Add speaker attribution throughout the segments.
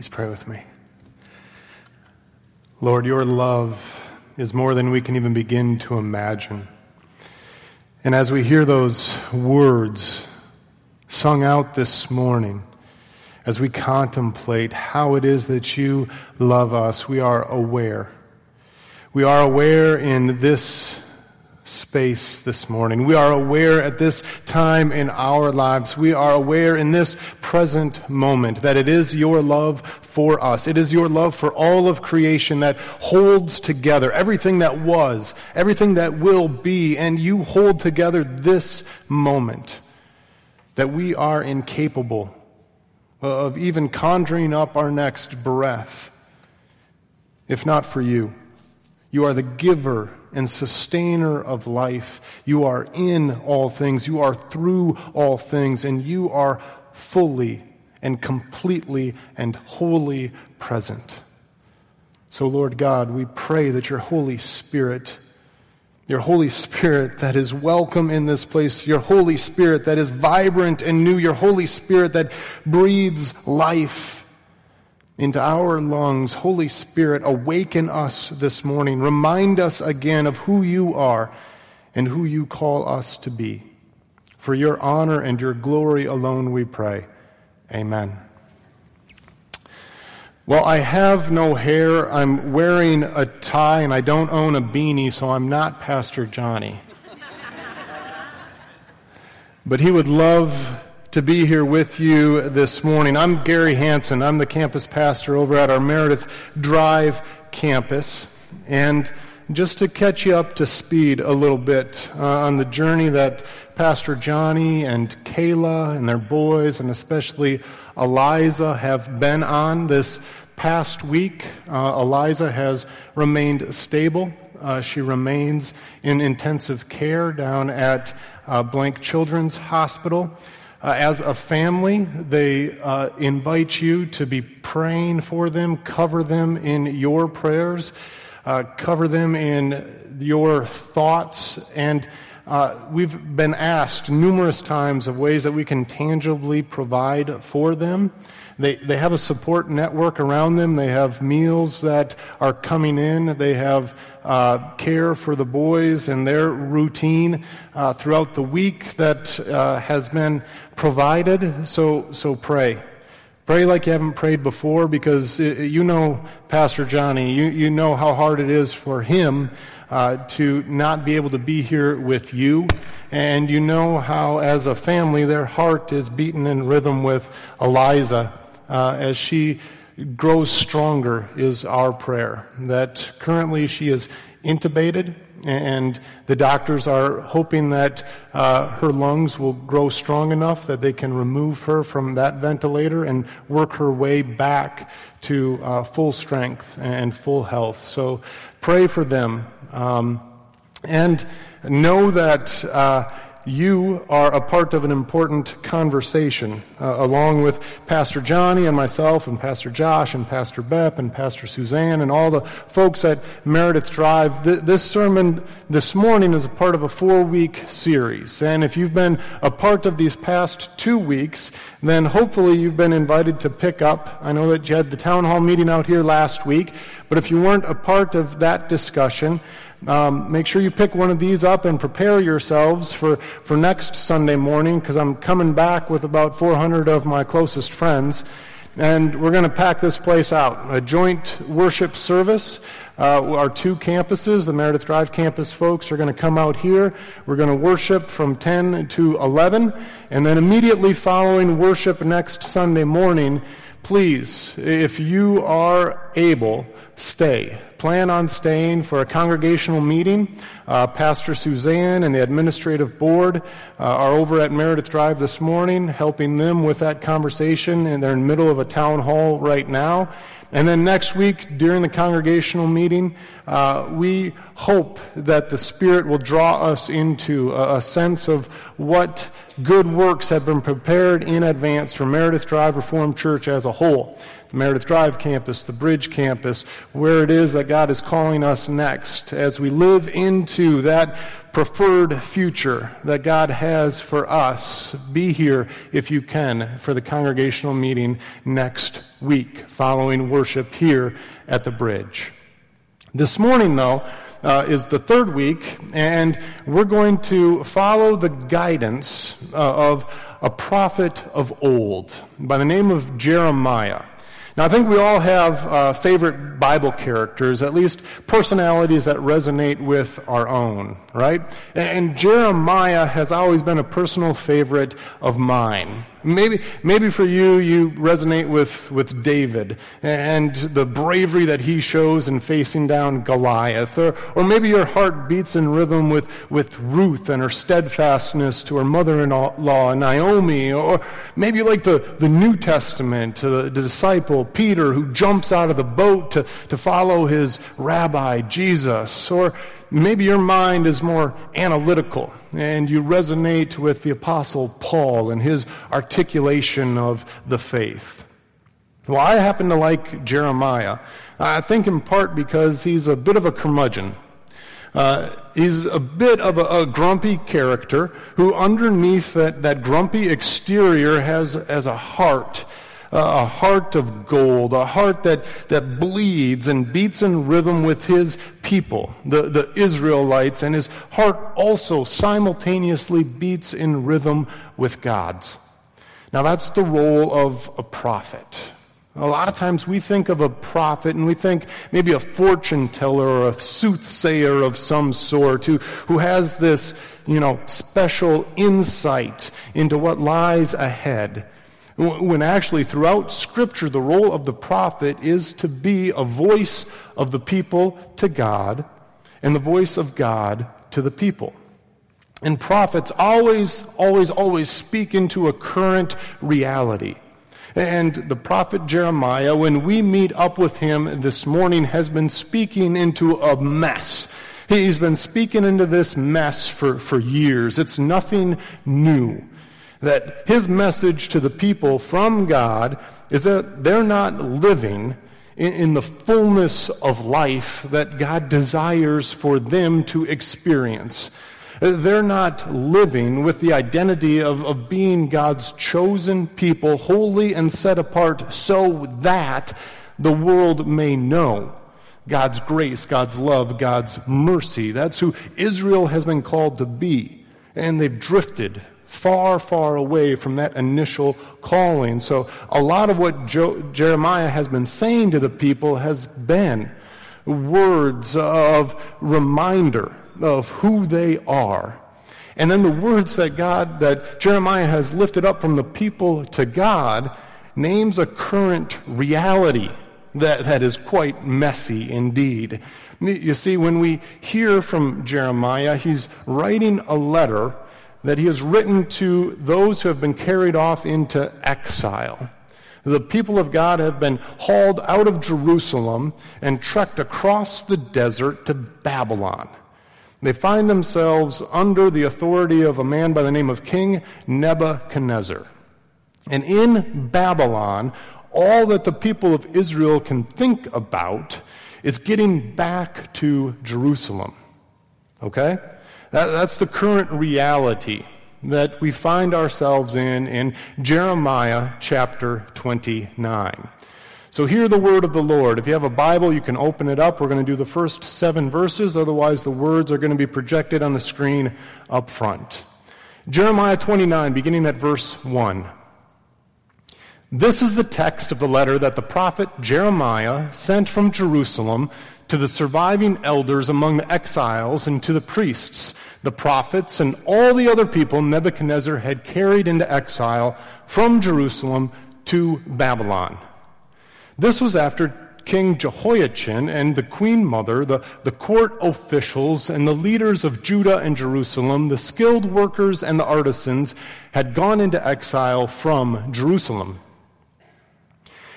Speaker 1: Please pray with me. Lord, your love is more than we can even begin to imagine. And as we hear those words sung out this morning, as we contemplate how it is that you love us, we are aware. We are aware in this space this morning. We are aware at this time in our lives, we are aware in this present moment that it is your love for us. It is your love for all of creation that holds together everything that was, everything that will be, and you hold together this moment that we are incapable of even conjuring up our next breath if not for you. You are the giver and sustainer of life. You are in all things. You are through all things. And you are fully and completely and wholly present. So, Lord God, we pray that your Holy Spirit, your Holy Spirit that is welcome in this place, your Holy Spirit that is vibrant and new, your Holy Spirit that breathes life into our lungs. Holy Spirit, awaken us this morning. Remind us again of who you are and who you call us to be. For your honor and your glory alone we pray. Amen. Well, I have no hair. I'm wearing a tie and I don't own a beanie, so I'm not Pastor Johnny. but he would love to be here with you this morning. I'm Gary Hanson. I'm the campus pastor over at our Meredith Drive campus. And just to catch you up to speed a little bit uh, on the journey that Pastor Johnny and Kayla and their boys, and especially Eliza, have been on this past week. Uh, Eliza has remained stable. Uh, she remains in intensive care down at uh, Blank Children's Hospital. Uh, as a family, they uh, invite you to be praying for them, cover them in your prayers, uh, cover them in your thoughts, and uh, we've been asked numerous times of ways that we can tangibly provide for them. They, they have a support network around them. They have meals that are coming in. They have uh, care for the boys and their routine uh, throughout the week that uh, has been provided. So, so pray. Pray like you haven't prayed before because you know Pastor Johnny. You, you know how hard it is for him uh, to not be able to be here with you. And you know how, as a family, their heart is beaten in rhythm with Eliza uh, as she grows stronger is our prayer. That currently she is intubated, and the doctors are hoping that uh, her lungs will grow strong enough that they can remove her from that ventilator and work her way back to uh, full strength and full health. So pray for them. Um, and know that. Uh, you are a part of an important conversation, uh, along with Pastor Johnny and myself, and Pastor Josh, and Pastor Bepp, and Pastor Suzanne, and all the folks at Meredith Drive. Th- this sermon this morning is a part of a four week series. And if you've been a part of these past two weeks, then hopefully you've been invited to pick up. I know that you had the town hall meeting out here last week, but if you weren't a part of that discussion, um, make sure you pick one of these up and prepare yourselves for, for next Sunday morning because I'm coming back with about 400 of my closest friends. And we're going to pack this place out. A joint worship service. Uh, our two campuses, the Meredith Drive campus folks, are going to come out here. We're going to worship from 10 to 11. And then immediately following worship next Sunday morning, please, if you are able, stay plan on staying for a congregational meeting. Uh, Pastor Suzanne and the administrative board uh, are over at Meredith Drive this morning, helping them with that conversation, and they're in the middle of a town hall right now. And then next week, during the congregational meeting, uh, we hope that the Spirit will draw us into a, a, sense of what good works have been prepared in advance for Meredith Drive Reformed Church as a whole the Meredith Drive campus, the Bridge campus, where it is that God is calling us next as we live into that preferred future that God has for us. Be here if you can for the congregational meeting next week following worship here at the Bridge. This morning, though, uh, is the third week, and we're going to follow the guidance uh, of a prophet of old by the name of Jeremiah. Now, I think we all have uh, favorite Bible characters, at least personalities that resonate with our own, right? And, and Jeremiah has always been a personal favorite of mine. Maybe, maybe for you, you resonate with, with David and the bravery that he shows in facing down Goliath. Or, or maybe your heart beats in rhythm with, with Ruth and her steadfastness to her mother in law, Naomi. Or maybe you like the, the New Testament, the, the disciple Peter who jumps out of the boat to, to follow his rabbi, Jesus. Or maybe your mind is more analytical and you resonate with the Apostle Paul and his articulation of the faith. Well, I happen to like Jeremiah. I think in part because he's a bit of a curmudgeon. Uh, he's a bit of a, a, grumpy character who, underneath that, that grumpy exterior, has, has a heart a heart of gold, a heart that, that bleeds and beats in rhythm with his people, the, the Israelites, and his heart also simultaneously beats in rhythm with God's. Now, that's the role of a prophet. A lot of times we think of a prophet and we think maybe a fortune teller or a soothsayer of some sort who, who has this, you know, special insight into what lies ahead. When actually, throughout Scripture, the role of the prophet is to be a voice of the people to God and the voice of God to the people. And prophets always, always, always speak into a current reality. And the prophet Jeremiah, when we meet up with him this morning, has been speaking into a mess. He's been speaking into this mess for, for years. It's nothing new that his message to the people from God is that they're not living in, in, the fullness of life that God desires for them to experience. They're not living with the identity of, of being God's chosen people, holy and set apart, so that the world may know God's grace, God's love, God's mercy. That's who Israel has been called to be. And they've drifted far, far away from that initial calling. So a lot of what jo- Jeremiah has been saying to the people has been words of reminder of who they are. And then the words that God, that Jeremiah has lifted up from the people to God, names a current reality that, that is quite messy indeed. You see, when we hear from Jeremiah, he's writing a letter that he has written to those who have been carried off into exile. The people of God have been hauled out of Jerusalem and trekked across the desert to Babylon. They find themselves under the authority of a man by the name of King Nebuchadnezzar. And in Babylon, all that the people of Israel can think about is getting back to Jerusalem. Okay? That, that's the current reality that we find ourselves in in Jeremiah chapter 29. So hear the word of the Lord. If you have a Bible, you can open it up. We're going to do the first seven verses. Otherwise, the words are going to be projected on the screen up front. Jeremiah 29, beginning at verse 1. This is the text of the letter that the prophet Jeremiah sent from Jerusalem to the surviving elders among the exiles and to the priests, the prophets, and all the other people Nebuchadnezzar had carried into exile from Jerusalem to Babylon. This was after King Jehoiachin and the queen mother, the, the court officials, and the leaders of Judah and Jerusalem, the skilled workers and the artisans, had gone into exile from Jerusalem.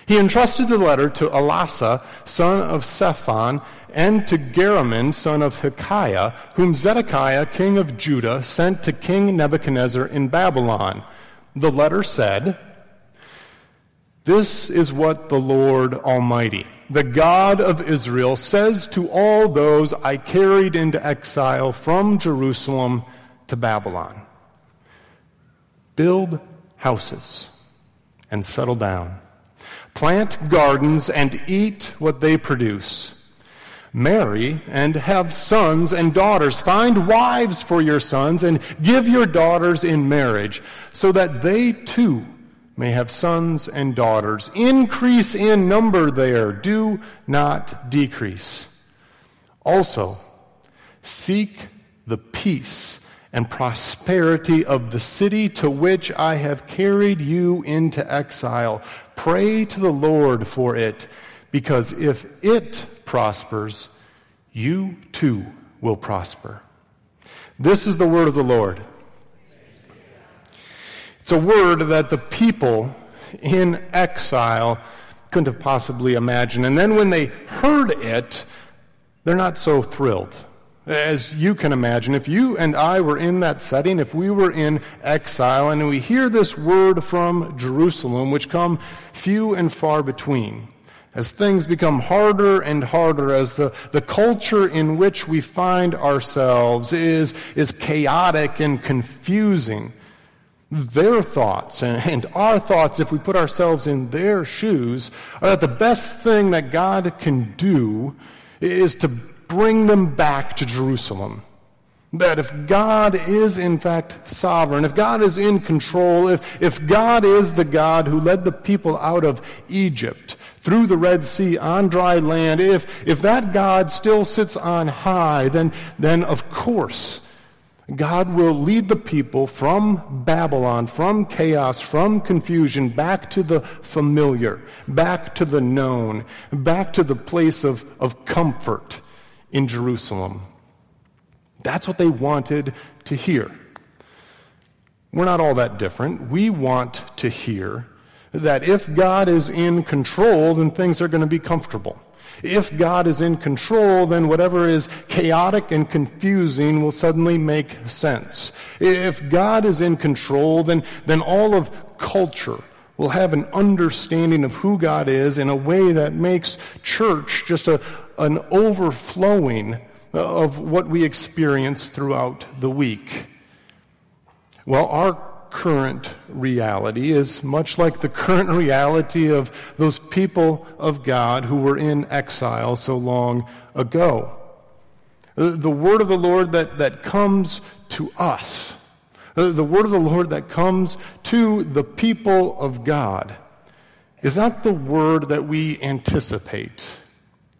Speaker 1: He entrusted the letter to Elasah, son of Shaphan, and to Gerasim, son of Hilkiah, whom Zedekiah, king of Judah, sent to King Nebuchadnezzar in Babylon. The letter said, This is what the Lord Almighty, the God of Israel, says to all those I carried into exile from Jerusalem to Babylon Build houses and settle down, plant gardens and eat what they produce. Marry and have sons and daughters. Find wives for your sons and give your daughters in marriage so that they too may have sons and daughters. Increase in number there. Do not decrease. Also, seek the peace and prosperity of the city to which I have carried you into exile. Pray to the Lord for it, because if it prospers, you too will prosper. This is the word of the Lord. It's a word that the people in exile couldn't have possibly imagined. And then when they heard it, they're not so thrilled. As you can imagine, if you and I were in that setting, if we were in exile and we hear this word from Jerusalem, which come few and far between, as things become harder and harder, as the, the culture in which we find ourselves is, is chaotic and confusing, their thoughts and, and our thoughts, if we put ourselves in their shoes, are that the best thing that God can do is to bring them back to Jerusalem. That if God is in fact sovereign, if God is in control, if, if God is the God who led the people out of Egypt, through the Red Sea on dry land, if, if that God still sits on high, then, then of course, God will lead the people from Babylon, from chaos, from confusion, back to the familiar, back to the known, back to the place of, of comfort in Jerusalem. That's what they wanted to hear. We're not all that different. We want to hear that if God is in control, then things are going to be comfortable. If God is in control, then whatever is chaotic and confusing will suddenly make sense. If God is in control, then, then all of culture will have an understanding of who God is in a way that makes church just a, an overflowing of what we experience throughout the week. Well, our current reality is much like the current reality of those people of God who were in exile so long ago. The word of the Lord that, that comes to us, the word of the Lord that comes to the people of God, is not the word that we anticipate.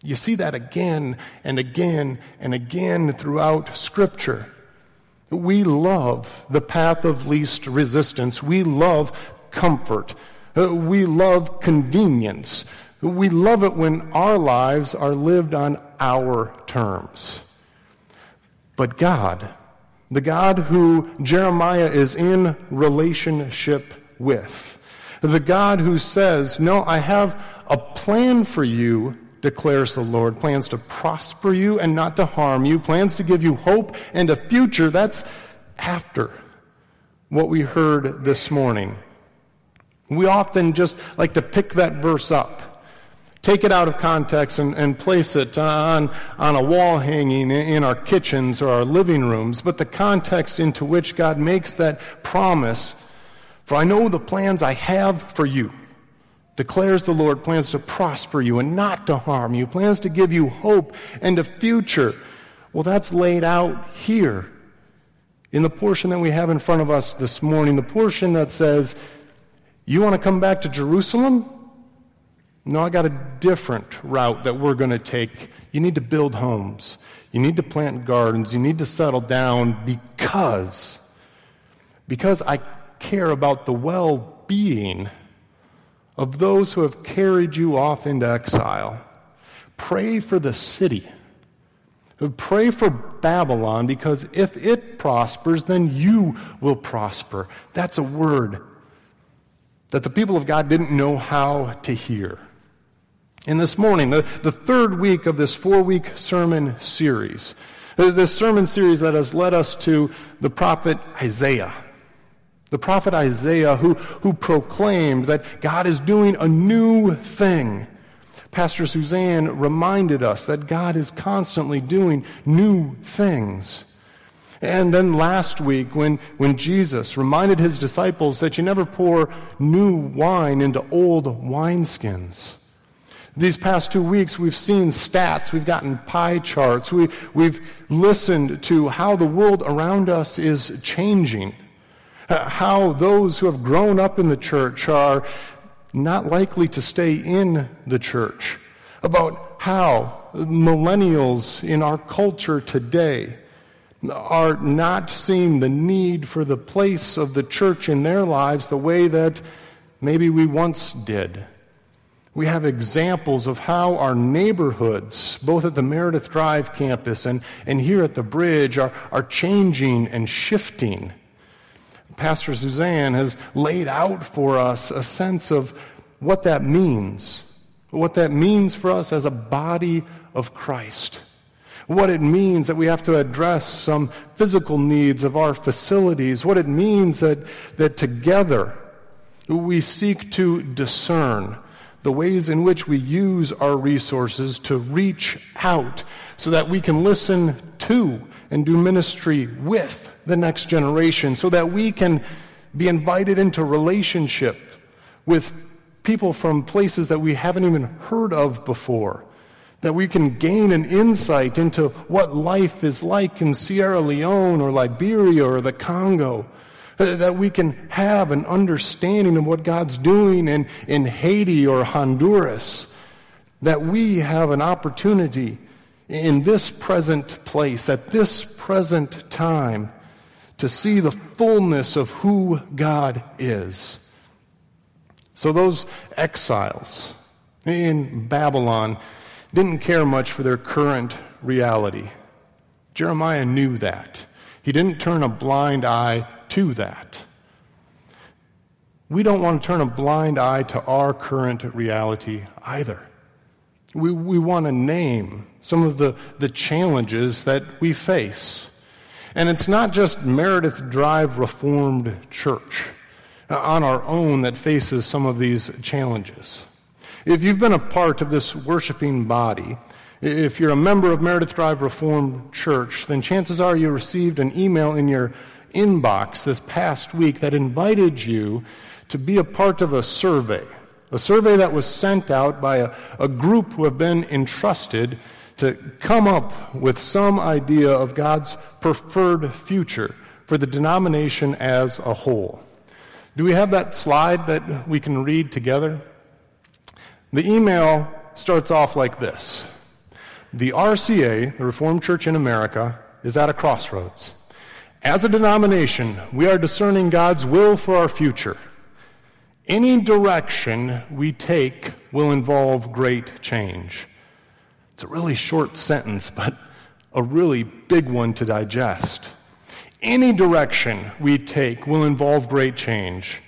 Speaker 1: You see that again and again and again throughout Scripture. We love the path of least resistance. We love comfort. Uh, we love convenience. We love it when our lives are lived on our terms. But God, the God who Jeremiah is in relationship with, the God who says, No, I have a plan for you declares the Lord. Plans to prosper you and not to harm you. Plans to give you hope and a future. That's after what we heard this morning. We often just like to pick that verse up, take it out of context, and, and place it on, on a wall hanging in our kitchens or our living rooms. But the context into which God makes that promise, for I know the plans I have for you declares the Lord, plans to prosper you and not to harm you, plans to give you hope and a future. Well, that's laid out here in the portion that we have in front of us this morning, the portion that says, You want to come back to Jerusalem? No, I got a different route that we're going to take. You need to build homes. You need to plant gardens. You need to settle down because, because I care about the well being of those who have carried you off into exile. Pray for the city. Pray for Babylon because if it prospers, then you will prosper. That's a word that the people of God didn't know how to hear. And this morning, the, the third week of this four week sermon series, uh, this sermon series that has led us to the prophet Isaiah. The prophet Isaiah, who, who proclaimed that God is doing a new thing. Pastor Suzanne reminded us that God is constantly doing new things. And then last week, when, when Jesus reminded his disciples that you never pour new wine into old wineskins. These past two weeks, we've seen stats, we've gotten pie charts, we, we've listened to how the world around us is changing. Uh, how those who have grown up in the church are not likely to stay in the church, about how millennials in our culture today are not seeing the need for the place of the church in their lives the way that maybe we once did. We have examples of how our neighborhoods, both at the Meredith Drive campus and, and here at the bridge, are, are changing and shifting. Pastor Suzanne has laid out for us a sense of what that means, what that means for us as a body of Christ, what it means that we have to address some physical needs of our facilities, what it means that, that together we seek to discern the ways in which we use our resources to reach out so that we can listen to and do ministry with the next generation so that we can be invited into relationship with people from places that we haven't even heard of before. That we can gain an insight into what life is like in Sierra Leone or Liberia or the Congo. Uh, that we can have an understanding of what God's doing in, in Haiti or Honduras. That we have an opportunity in this present place, at this present time, to see the fullness of who God is. So those exiles in Babylon didn't care much for their current reality. Jeremiah knew that. He didn't turn a blind eye to that. We don't want to turn a blind eye to our current reality either. We, we want to name some of the, the challenges that we face. And it's not just Meredith Drive Reformed Church uh, on our own that faces some of these challenges. If you've been a part of this worshiping body, if you're a member of Meredith Drive Reformed Church, then chances are you received an email in your inbox this past week that invited you to be a part of a survey. A survey that was sent out by a, a group who have been entrusted to come up with some idea of God's preferred future for the denomination as a whole. Do we have that slide that we can read together? The email starts off like this The RCA, the Reformed Church in America, is at a crossroads. As a denomination, we are discerning God's will for our future. Any direction we take will involve great change. It's a really short sentence, but a really big one to digest. Any direction we take will involve great change.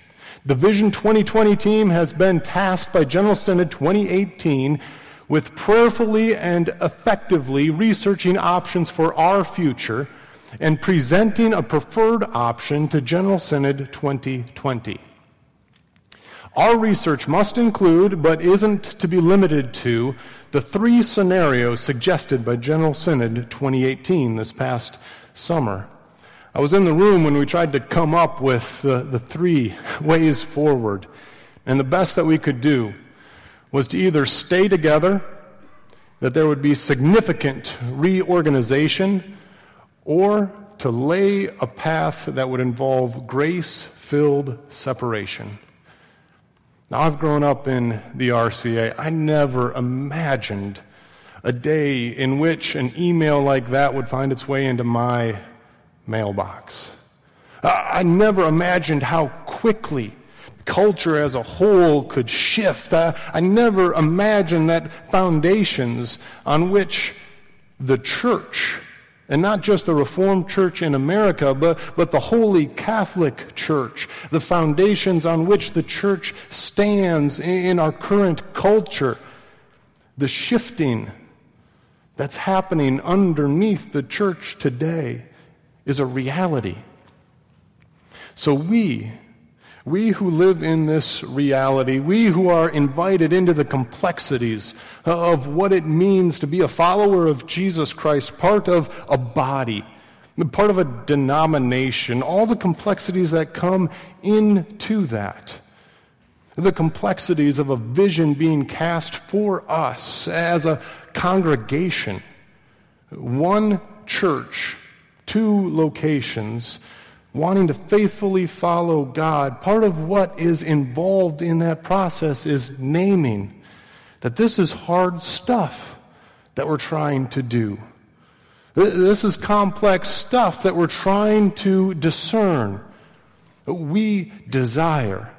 Speaker 1: The Vision 2020 team has been tasked by General Synod 2018 with prayerfully and effectively researching options for our future and presenting a preferred option to General Synod 2020. Our research must include, but isn't to be limited to, the three scenarios suggested by General Synod 2018 this past summer. I was in the room when we tried to come up with the, the three ways forward, and the best that we could do was to either stay together, that there would be significant reorganization, or to lay a path that would involve grace filled separation. Now, I've grown up in the RCA. I never imagined a day in which an email like that would find its way into my mailbox. I never imagined how quickly culture as a whole could shift. I, I never imagined that foundations on which the church and not just the Reformed Church in America, but, but the Holy Catholic Church, the foundations on which the church stands in our current culture, the shifting that's happening underneath the church today is a reality. So we, we who live in this reality, we who are invited into the complexities of what it means to be a follower of Jesus Christ, part of a body, part of a denomination, all the complexities that come into that. The complexities of a vision being cast for us as a congregation. One church, two locations, wanting to faithfully follow God, part of what is involved in that process is naming that this is hard stuff that we're trying to do. This is complex stuff that we're trying to discern. We desire.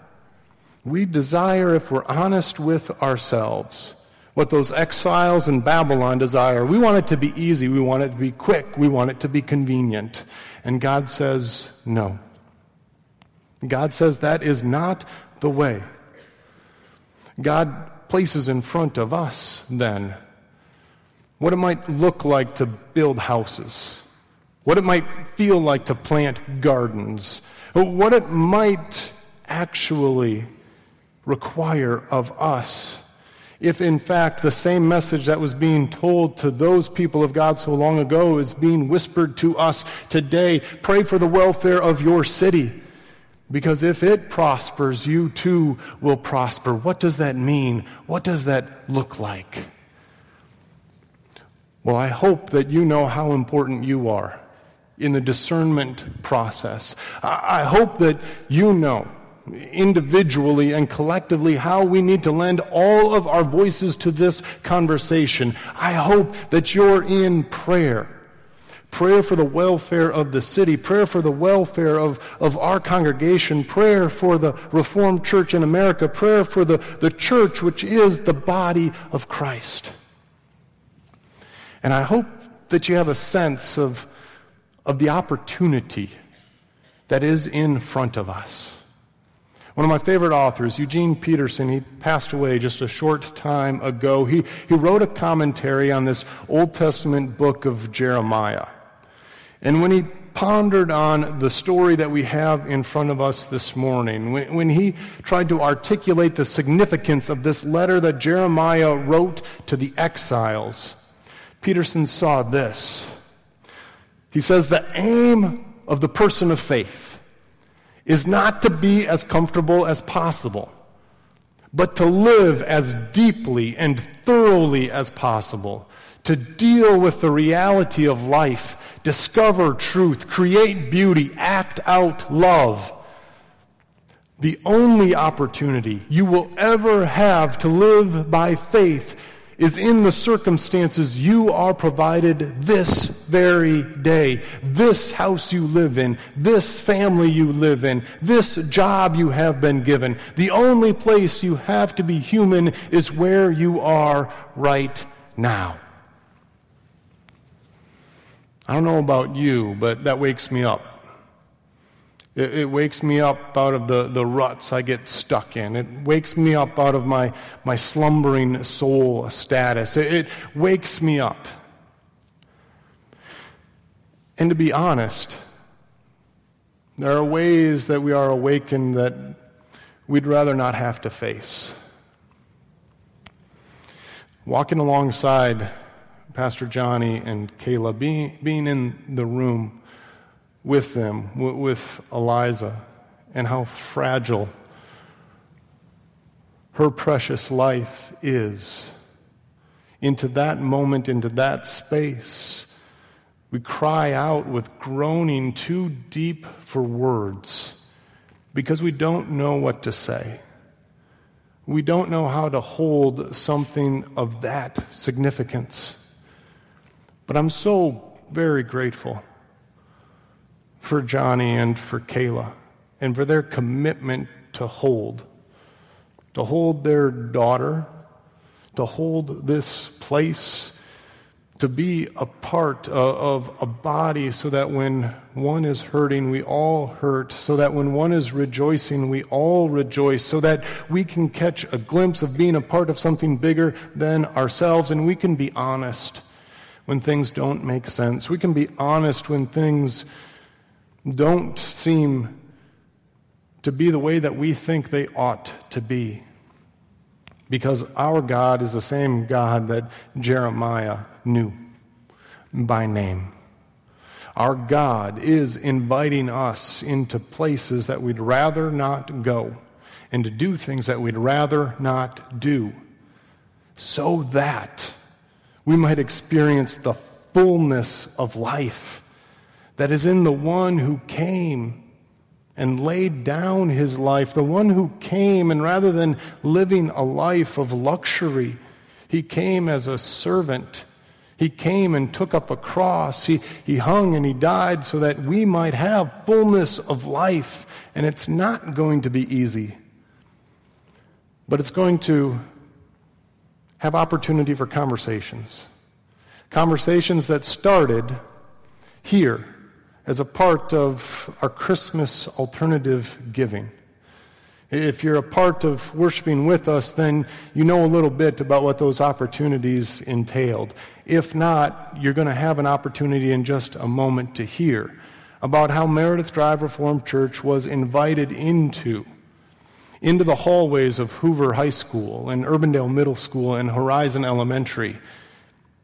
Speaker 1: We desire, if we're honest with ourselves, what those exiles in Babylon desire. We want it to be easy. We want it to be quick. We want it to be convenient. And God says, no. God says that is not the way. God places in front of us, then, what it might look like to build houses, what it might feel like to plant gardens, what it might actually require of us if in fact the same message that was being told to those people of God so long ago is being whispered to us today, pray for the welfare of your city. Because if it prospers, you too will prosper. What does that mean? What does that look like? Well, I hope that you know how important you are in the discernment process. I hope that you know individually and collectively how we need to lend all of our voices to this conversation. I hope that you're in prayer. Prayer for the welfare of the city, prayer for the welfare of, of our congregation, prayer for the Reformed Church in America, prayer for the, the church, which is the body of Christ. And I hope that you have a sense of, of the opportunity that is in front of us. One of my favorite authors, Eugene Peterson, he passed away just a short time ago. He, he wrote a commentary on this Old Testament book of Jeremiah. And when he pondered on the story that we have in front of us this morning, when, when he tried to articulate the significance of this letter that Jeremiah wrote to the exiles, Peterson saw this. He says, The aim of the person of faith is not to be as comfortable as possible, but to live as deeply and thoroughly as possible, to deal with the reality of life, discover truth, create beauty, act out love. The only opportunity you will ever have to live by faith is in the circumstances you are provided this very day. This house you live in, this family you live in, this job you have been given. The only place you have to be human is where you are right now. I don't know about you, but that wakes me up. It, it, wakes me up out of the, the ruts I get stuck in. It wakes me up out of my, my slumbering soul status. It, it wakes me up. And to be honest, there are ways that we are awakened that we'd rather not have to face. Walking alongside Pastor Johnny and Kayla, being, being in the room with them, with Eliza, and how fragile her precious life is. Into that moment, into that space, we cry out with groaning too deep for words because we don't know what to say. We don't know how to hold something of that significance. But I'm so very grateful for Johnny and for Kayla and for their commitment to hold, to hold their daughter, to hold this place, to be a part of, of, a body so that when one is hurting, we all hurt, so that when one is rejoicing, we all rejoice, so that we can catch a glimpse of being a part of something bigger than ourselves and we can be honest when things don't make sense. We can be honest when things don't seem to be the way that we think they ought to be. Because our God is the same God that Jeremiah knew by name. Our God is inviting us into places that we'd rather not go and to do things that we'd rather not do so that we might experience the fullness of life that is in the one who came and laid down his life, the one who came and rather than living a life of luxury, he came as a servant. He came and took up a cross. He, he hung and he died so that we might have fullness of life. And it's not going to be easy, but it's going to have opportunity for conversations. Conversations that started here as a part of our Christmas alternative giving. If you're a part of worshiping with us, then you know a little bit about what those opportunities entailed. If not, you're going to have an opportunity in just a moment to hear about how Meredith Drive Reformed Church was invited into into the hallways of Hoover High School and Urbandale Middle School and Horizon Elementary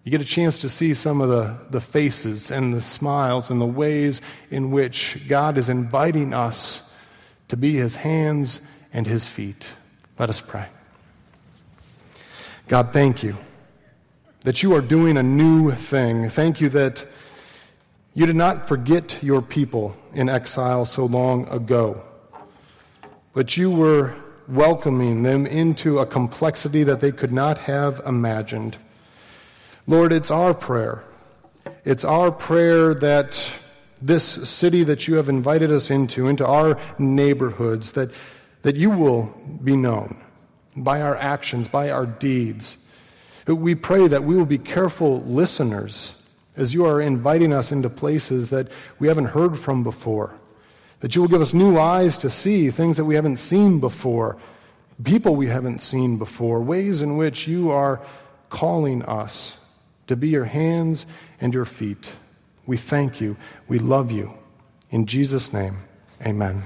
Speaker 1: you get a chance to see some of the, the faces and the smiles and the ways in which God is inviting us to be his hands and his feet. Let us pray. God, thank you that you are doing a new thing. Thank you that you did not forget your people in exile so long ago, but you were welcoming them into a complexity that they could not have imagined. Lord, it's our prayer. It's our prayer that this city that you have invited us into, into our neighborhoods, that, that you will be known by our actions, by our deeds. We pray that we will be careful listeners as you are inviting us into places that we haven't heard from before. That you will give us new eyes to see things that we haven't seen before, people we haven't seen before, ways in which you are calling us to be your hands and your feet. We thank you. We love you. In Jesus' name, amen.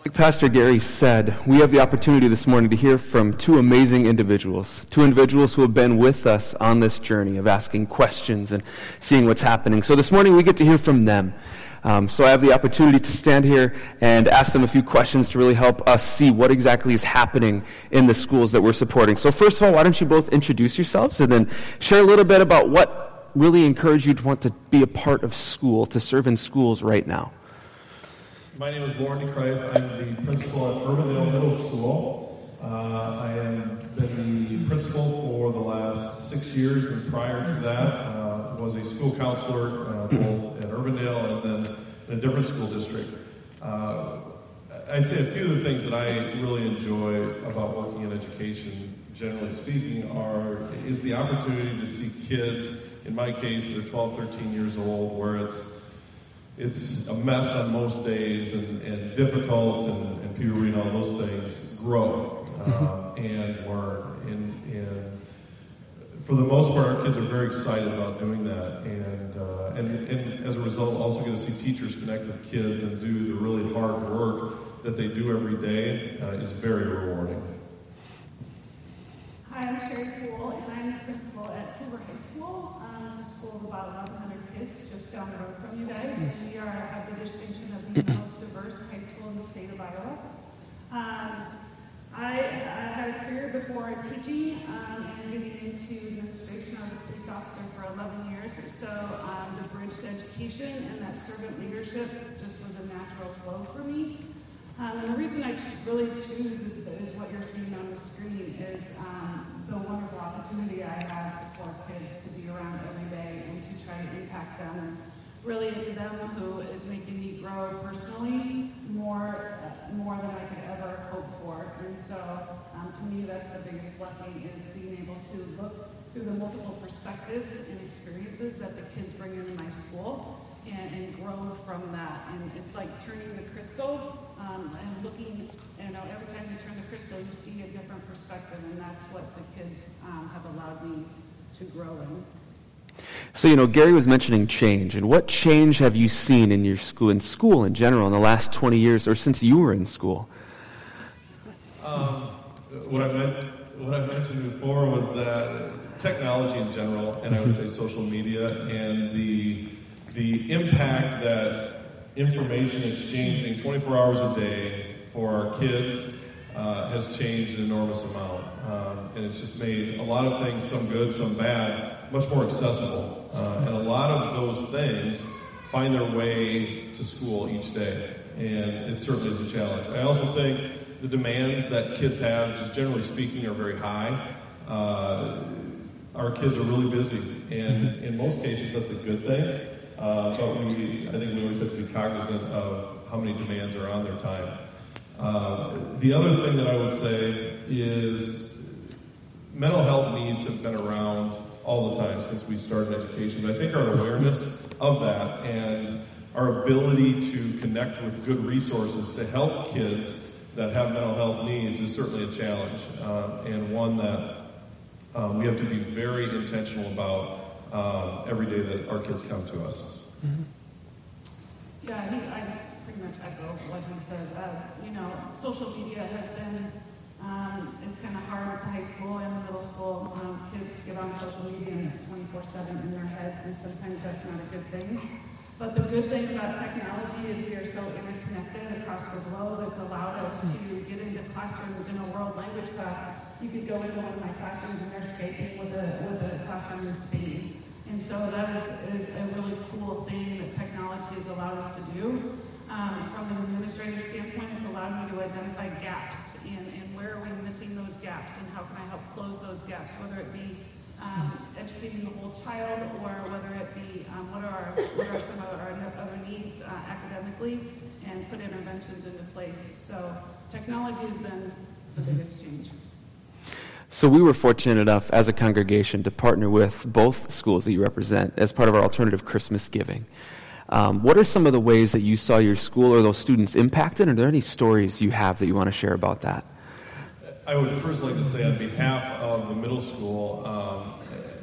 Speaker 2: Like Pastor Gary said, we have the opportunity this morning to hear from two amazing individuals, two individuals who have been with us on this journey of asking questions and seeing what's happening. So this morning we get to hear from them. Um, so I have the opportunity to stand here and ask them a few questions to really help us see what exactly is happening in the schools that we're supporting. So first of all, why don't you both introduce yourselves and then share a little bit about what really encouraged you to want to be a part of school, to serve in schools right now.
Speaker 3: My name is Lauren DeCrive. I'm the principal at Urbandale Middle School. Uh, I have been the principal for the last six years, and prior to that, uh, was a school counselor uh, both Urbandale and then in a different school district. Uh, I'd say a few of the things that I really enjoy about working in education, generally speaking, are is the opportunity to see kids. In my case, they're 12, 13 years old, where it's it's a mess on most days and, and difficult and, and puberty and all those things grow uh, and learn. For the most part, our kids are very excited about doing that. And, uh, and, and as a result, also get to see teachers connect with kids and do the really hard work that they do every day uh, is very rewarding.
Speaker 4: Hi, I'm Sherry Poole, and I'm the principal at Hoover High School. Um, it's a school of about 1,100 kids just down the road from you guys, and we are have the distinction of being the most diverse high school in the state of Iowa. Um, I, had a career before teaching um, and getting into administration. I was a police officer for 11 years, so um, the bridge to education and that servant leadership just was a natural flow for me. Um, and the reason I really choose is, is, what you're seeing on the screen is um, the wonderful opportunity I have for kids to be around every day and to try to impact them. And really, it's them who is making me grow personally more, uh, more than I could ever hope for. And so, um, to me, that's the biggest blessing is being able to look through the multiple perspectives and experiences that the kids bring into my school and, and grow from that. And it's like turning the crystal um, and looking, you know, every time you turn the crystal, you see a different perspective, and that's what the kids um, have allowed me to grow in.
Speaker 2: So, you know, Gary was mentioning change. And what change have you seen in your school, in school in general, in the last 20 years or since you were in school?
Speaker 3: Um, what, I meant, what I mentioned before was that technology in general, and I would say social media, and the, the impact that information exchanging 24 hours a day for our kids uh, has changed an enormous amount. Um, and it's just made a lot of things, some good, some bad, much more accessible. Uh, and a lot of those things find their way to school each day. And it certainly is a challenge. I also think the demands that kids have, just generally speaking, are very high. Uh, our kids are really busy, and in most cases, that's a good thing. Uh, but we, I think we always have to be cognizant of how many demands are on their time. Uh, the other thing that I would say is mental health needs have been around all the time since we started education. But I think our awareness of that and our ability to connect with good resources to help kids that have mental health needs is certainly a challenge uh, and one that um, we have to be very intentional about um, every day that our kids come to us.
Speaker 4: Mm-hmm. Yeah, I think I pretty much echo what he says. Uh, you know, social media has been, um, it's kind of hard at the high school and middle school. Um, kids get on social media and it's 24-7 in their heads, and sometimes that's not a good thing. But the good thing about technology is we are so interconnected across the globe. It's allowed us to get into classrooms in a world language class. You could go into one of my classrooms and they're Skyping with a, with a classroom in Spain. And so that is, is a really cool thing that technology has allowed us to do. Um, from an administrative standpoint, it's allowed me to identify gaps and, in where are we missing those gaps and how can I help close those gaps, whether it be um, educating the whole child or whether it be um, what, are our, what are some of our other needs uh, academically and put interventions into place. So technology has been the biggest change.
Speaker 2: So we were fortunate enough as a congregation to partner with both schools that you represent as part of our alternative Christmas giving. Um, what are some of the ways that you saw your school or those students impacted? Are there any stories you have that you want to share about that?
Speaker 3: I would first like to say, on behalf of the middle school, um,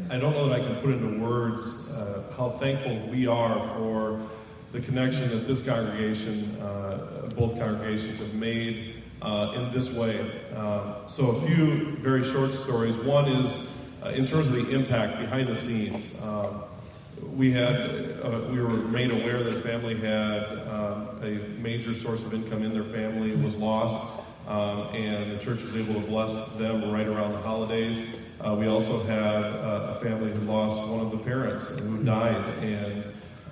Speaker 3: I don't know that I can put into words uh, how thankful we are for the connection that this congregation, uh, both congregations, have made uh, in this way. Um, so, a few very short stories. One is uh, in terms of the impact behind the scenes. Um, we had uh, we were made aware that a family had um, a major source of income in their family was lost, um, and the church was able to bless them right around the holidays. Uh, we also had uh, a family who lost one of the parents who died, and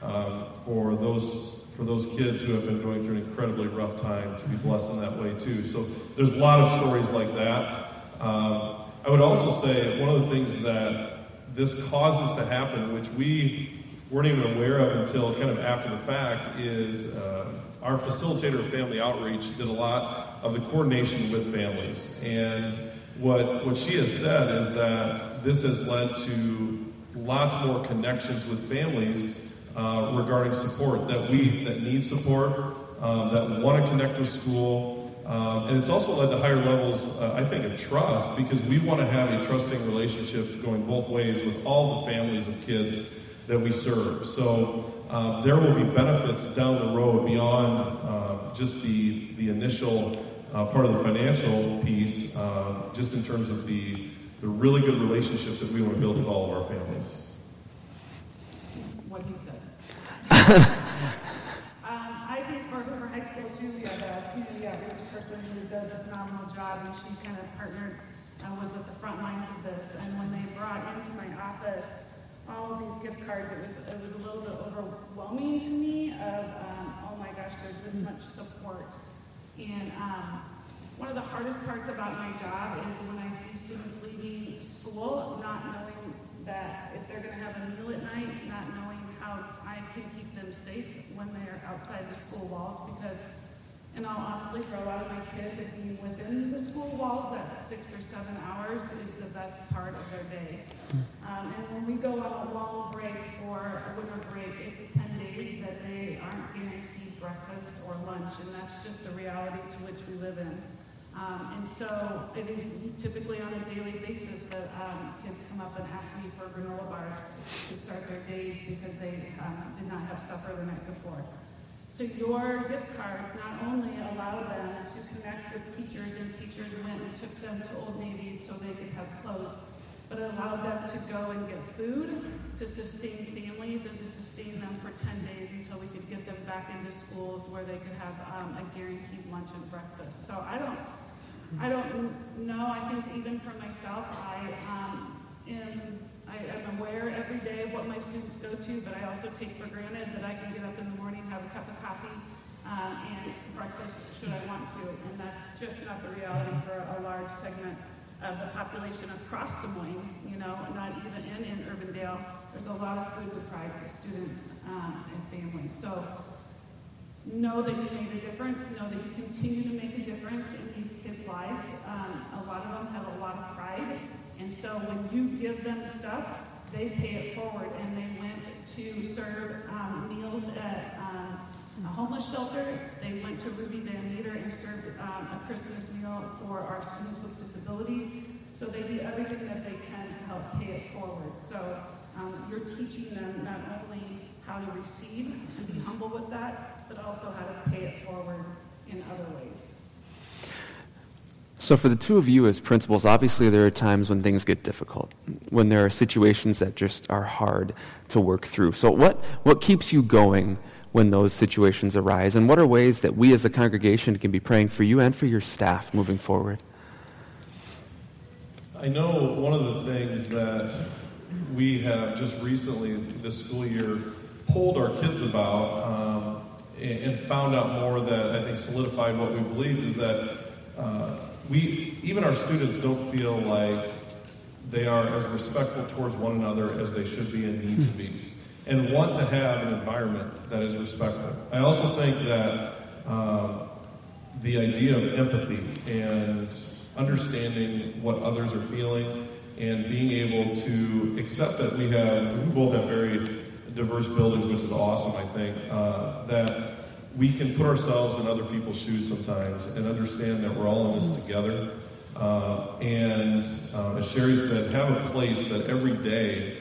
Speaker 3: um, for those for those kids who have been going through an incredibly rough time to be blessed in that way too. So there's a lot of stories like that. Um, I would also say one of the things that this causes to happen, which we weren't even aware of until kind of after the fact, is uh, our facilitator of family outreach did a lot of the coordination with families. And what, what she has said is that this has led to lots more connections with families uh, regarding support that we that need support, um, that want to connect with school, um, and it's also led to higher levels, uh, I think, of trust because we want to have a trusting relationship going both ways with all the families of kids that we serve. So um, there will be benefits down the road beyond uh, just the, the initial uh, part of the financial piece, uh, just in terms of the, the really good relationships that we want to build with all of our families.
Speaker 4: What he said. job, and she kind of partnered, uh, was at the front lines of this. And when they brought into my office all of these gift cards, it was it was a little bit overwhelming to me. Of um, oh my gosh, there's this much support. And um, one of the hardest parts about my job is when I see students leaving school, not knowing that if they're going to have a meal at night, not knowing how I can keep them safe when they're outside the school walls because and all honestly, for a lot of my kids, if being within the school walls, that six or seven hours is the best part of their day. Um, and when we go on a long break or a winter break, it's 10 days that they aren't guaranteed breakfast or lunch, and that's just the reality to which we live in. Um, and so it is typically on a daily basis that um, kids come up and ask me for granola bars to start their days because they um, did not have supper the night before. So your gift cards not only allow them to connect with teachers, and teachers went and took them to Old Navy so they could have clothes, but it allowed them to go and get food to sustain families and to sustain them for 10 days until we could get them back into schools where they could have um, a guaranteed lunch and breakfast. So I don't I don't know. I think even for myself, I um, am I am aware every day of what my students go to, but I also take for granted that I can get up in the morning, have a cup of coffee, uh, and breakfast should I want to. And that's just not the reality for a large segment of the population across Des Moines. You know, not even in, in Urbandale. There's a lot of food deprived students um, and families. So know that you made a difference, know that you continue to make a difference in these kids' lives. Um, a lot of them have a lot of pride, and so when you give them stuff, they pay it forward. And they went to serve um, meals at um, a homeless shelter. They went to Ruby Van Meter and served um, a Christmas meal for our students with disabilities. So they do everything that they can to help pay it forward. So um, you're teaching them not only how to receive and be humble with that, but also how to pay it forward in other ways.
Speaker 2: So, for the two of you as principals, obviously there are times when things get difficult, when there are situations that just are hard to work through. So, what, what keeps you going when those situations arise? And what are ways that we as a congregation can be praying for you and for your staff moving forward?
Speaker 3: I know one of the things that we have just recently, this school year, polled our kids about um, and found out more that I think solidified what we believe is that uh, we, even our students, don't feel like they are as respectful towards one another as they should be and need to be, and want to have an environment that is respectful. I also think that um, the idea of empathy and understanding what others are feeling and being able to accept that we have, we both have very diverse buildings, which is awesome, I think, uh, that we can put ourselves in other people's shoes sometimes and understand that we're all in this together. Uh, and uh, as Sherry said, have a place that every day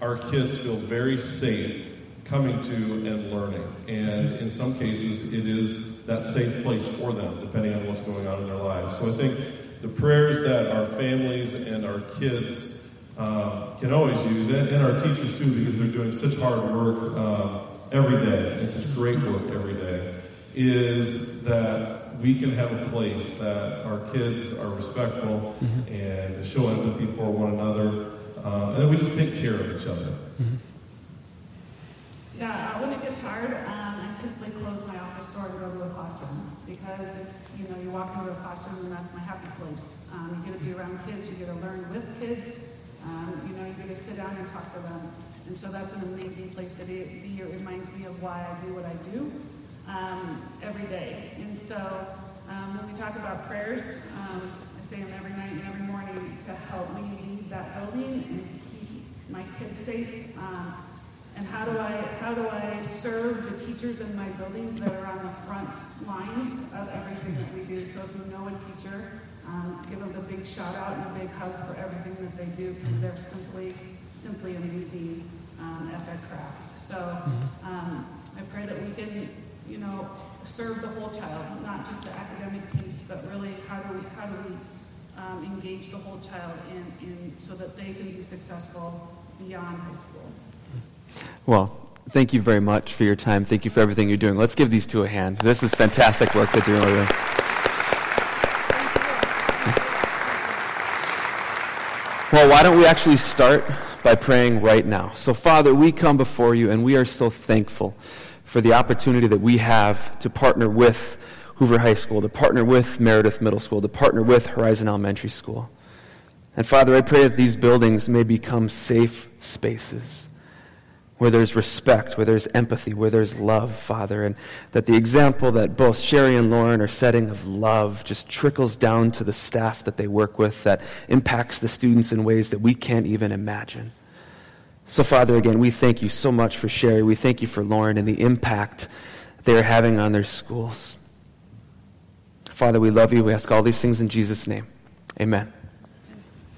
Speaker 3: our kids feel very safe coming to and learning. And in some cases, it is that safe place for them, depending on what's going on in their lives. So I think the prayers that our families and our kids uh, can always use, and, and, our teachers too, because they're doing such hard work uh, every day, it's such great work every day, is that we can have a place that our kids are respectful mm-hmm. and show empathy for one another, uh, and then we just take care of each other. Mm-hmm.
Speaker 4: Yeah, when it gets hard, um, I simply close my office door and go to a classroom because it's, you know, you walk into a classroom and that's my happy place. Um, you get to be around kids, you get to learn with kids. Um, you know, you get to sit down and talk to them. And so that's an amazing place to be. It reminds me of why I do what I do um, every day. And so um, when we talk about prayers, um, I say them every night and every morning to help me lead that building and to keep my kids safe. Um, and how do I how do I serve the teachers in my building that are on the front lines of everything that we do? So if you know a teacher um, give them a big shout out and a big hug for everything that they do because they're simply, simply amazing um, at their craft. So mm-hmm. um, I pray that we can, you know, serve the whole child, not just the academic piece, but really how do we, how do we um, engage the whole child in, in so that they can be successful beyond high school.
Speaker 2: Well, thank you very much for your time. Thank you for everything you're doing. Let's give these two a hand. This is fantastic work that you're doing. Well, why don't we actually start by praying right now? So, Father, we come before you and we are so thankful for the opportunity that we have to partner with Hoover High School, to partner with Meredith Middle School, to partner with Horizon Elementary School. And Father, I pray that these buildings may become safe spaces where there's respect, where there's empathy, where there's love, Father, and that the example that both Sherry and Lauren are setting of love just trickles down to the staff that they work with, that impacts the students in ways that we can't even imagine. So, Father, again, we thank you so much for Sherry. We thank you for Lauren and the impact they are having on their schools. Father, we love you. We ask all these things in Jesus' name. Amen.